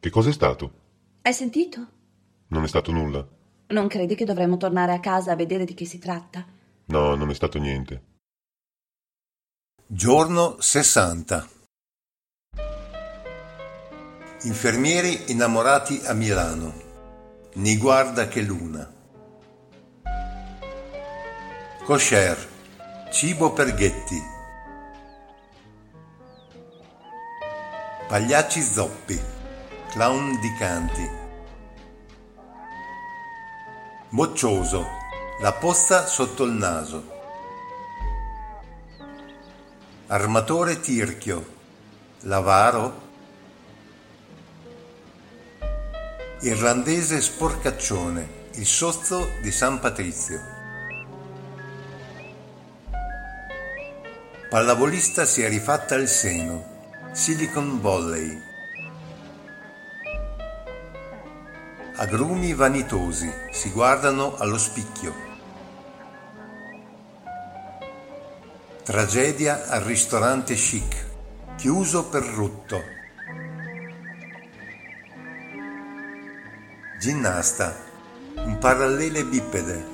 Che cos'è stato? Hai sentito? Non è stato nulla. Non credi che dovremmo tornare a casa a vedere di che si tratta? No, non è stato niente. Giorno 60 Infermieri innamorati a Milano. Ni guarda che luna. Kosher. Cibo per ghetti. Pagliacci zoppi. Clown di canti. Moccioso. La posta sotto il naso. Armatore tirchio. Lavaro. Irlandese sporcaccione. Il sozzo di San Patrizio. Pallavolista si è rifatta il seno. Silicon Volley. Agrumi vanitosi si guardano allo spicchio. Tragedia al ristorante chic, chiuso per rutto. Ginnasta, un parallele bipede.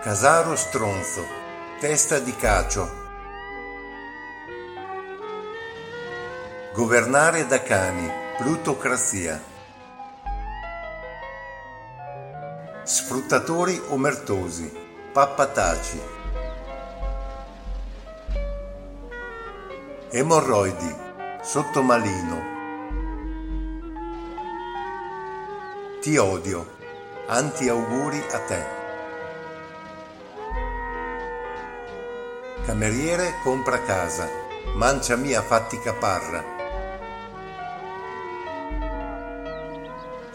Casaro stronzo, testa di cacio. Governare da cani, plutocrazia. Sfruttatori omertosi, pappataci. Emorroidi, sottomalino. Ti odio, anti auguri a te. Cameriere compra casa, mancia mia fatti caparra.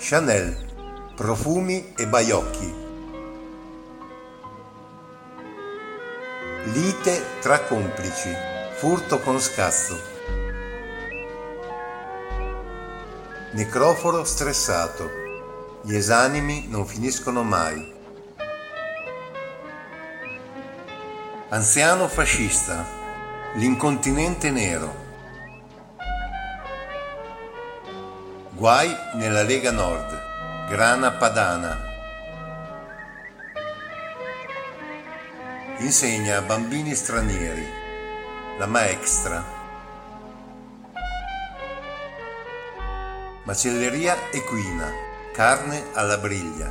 Chanel, profumi e baiocchi. Lite tra complici, furto con scazzo. Necroforo stressato, gli esanimi non finiscono mai. Anziano fascista, l'incontinente nero. Guai nella Lega Nord, grana padana. Insegna a bambini stranieri, la maestra. Macelleria equina, carne alla briglia.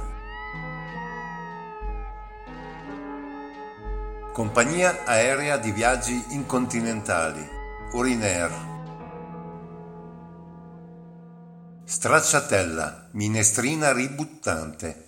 Compagnia aerea di viaggi incontinentali, Urinair. Stracciatella, minestrina ributtante.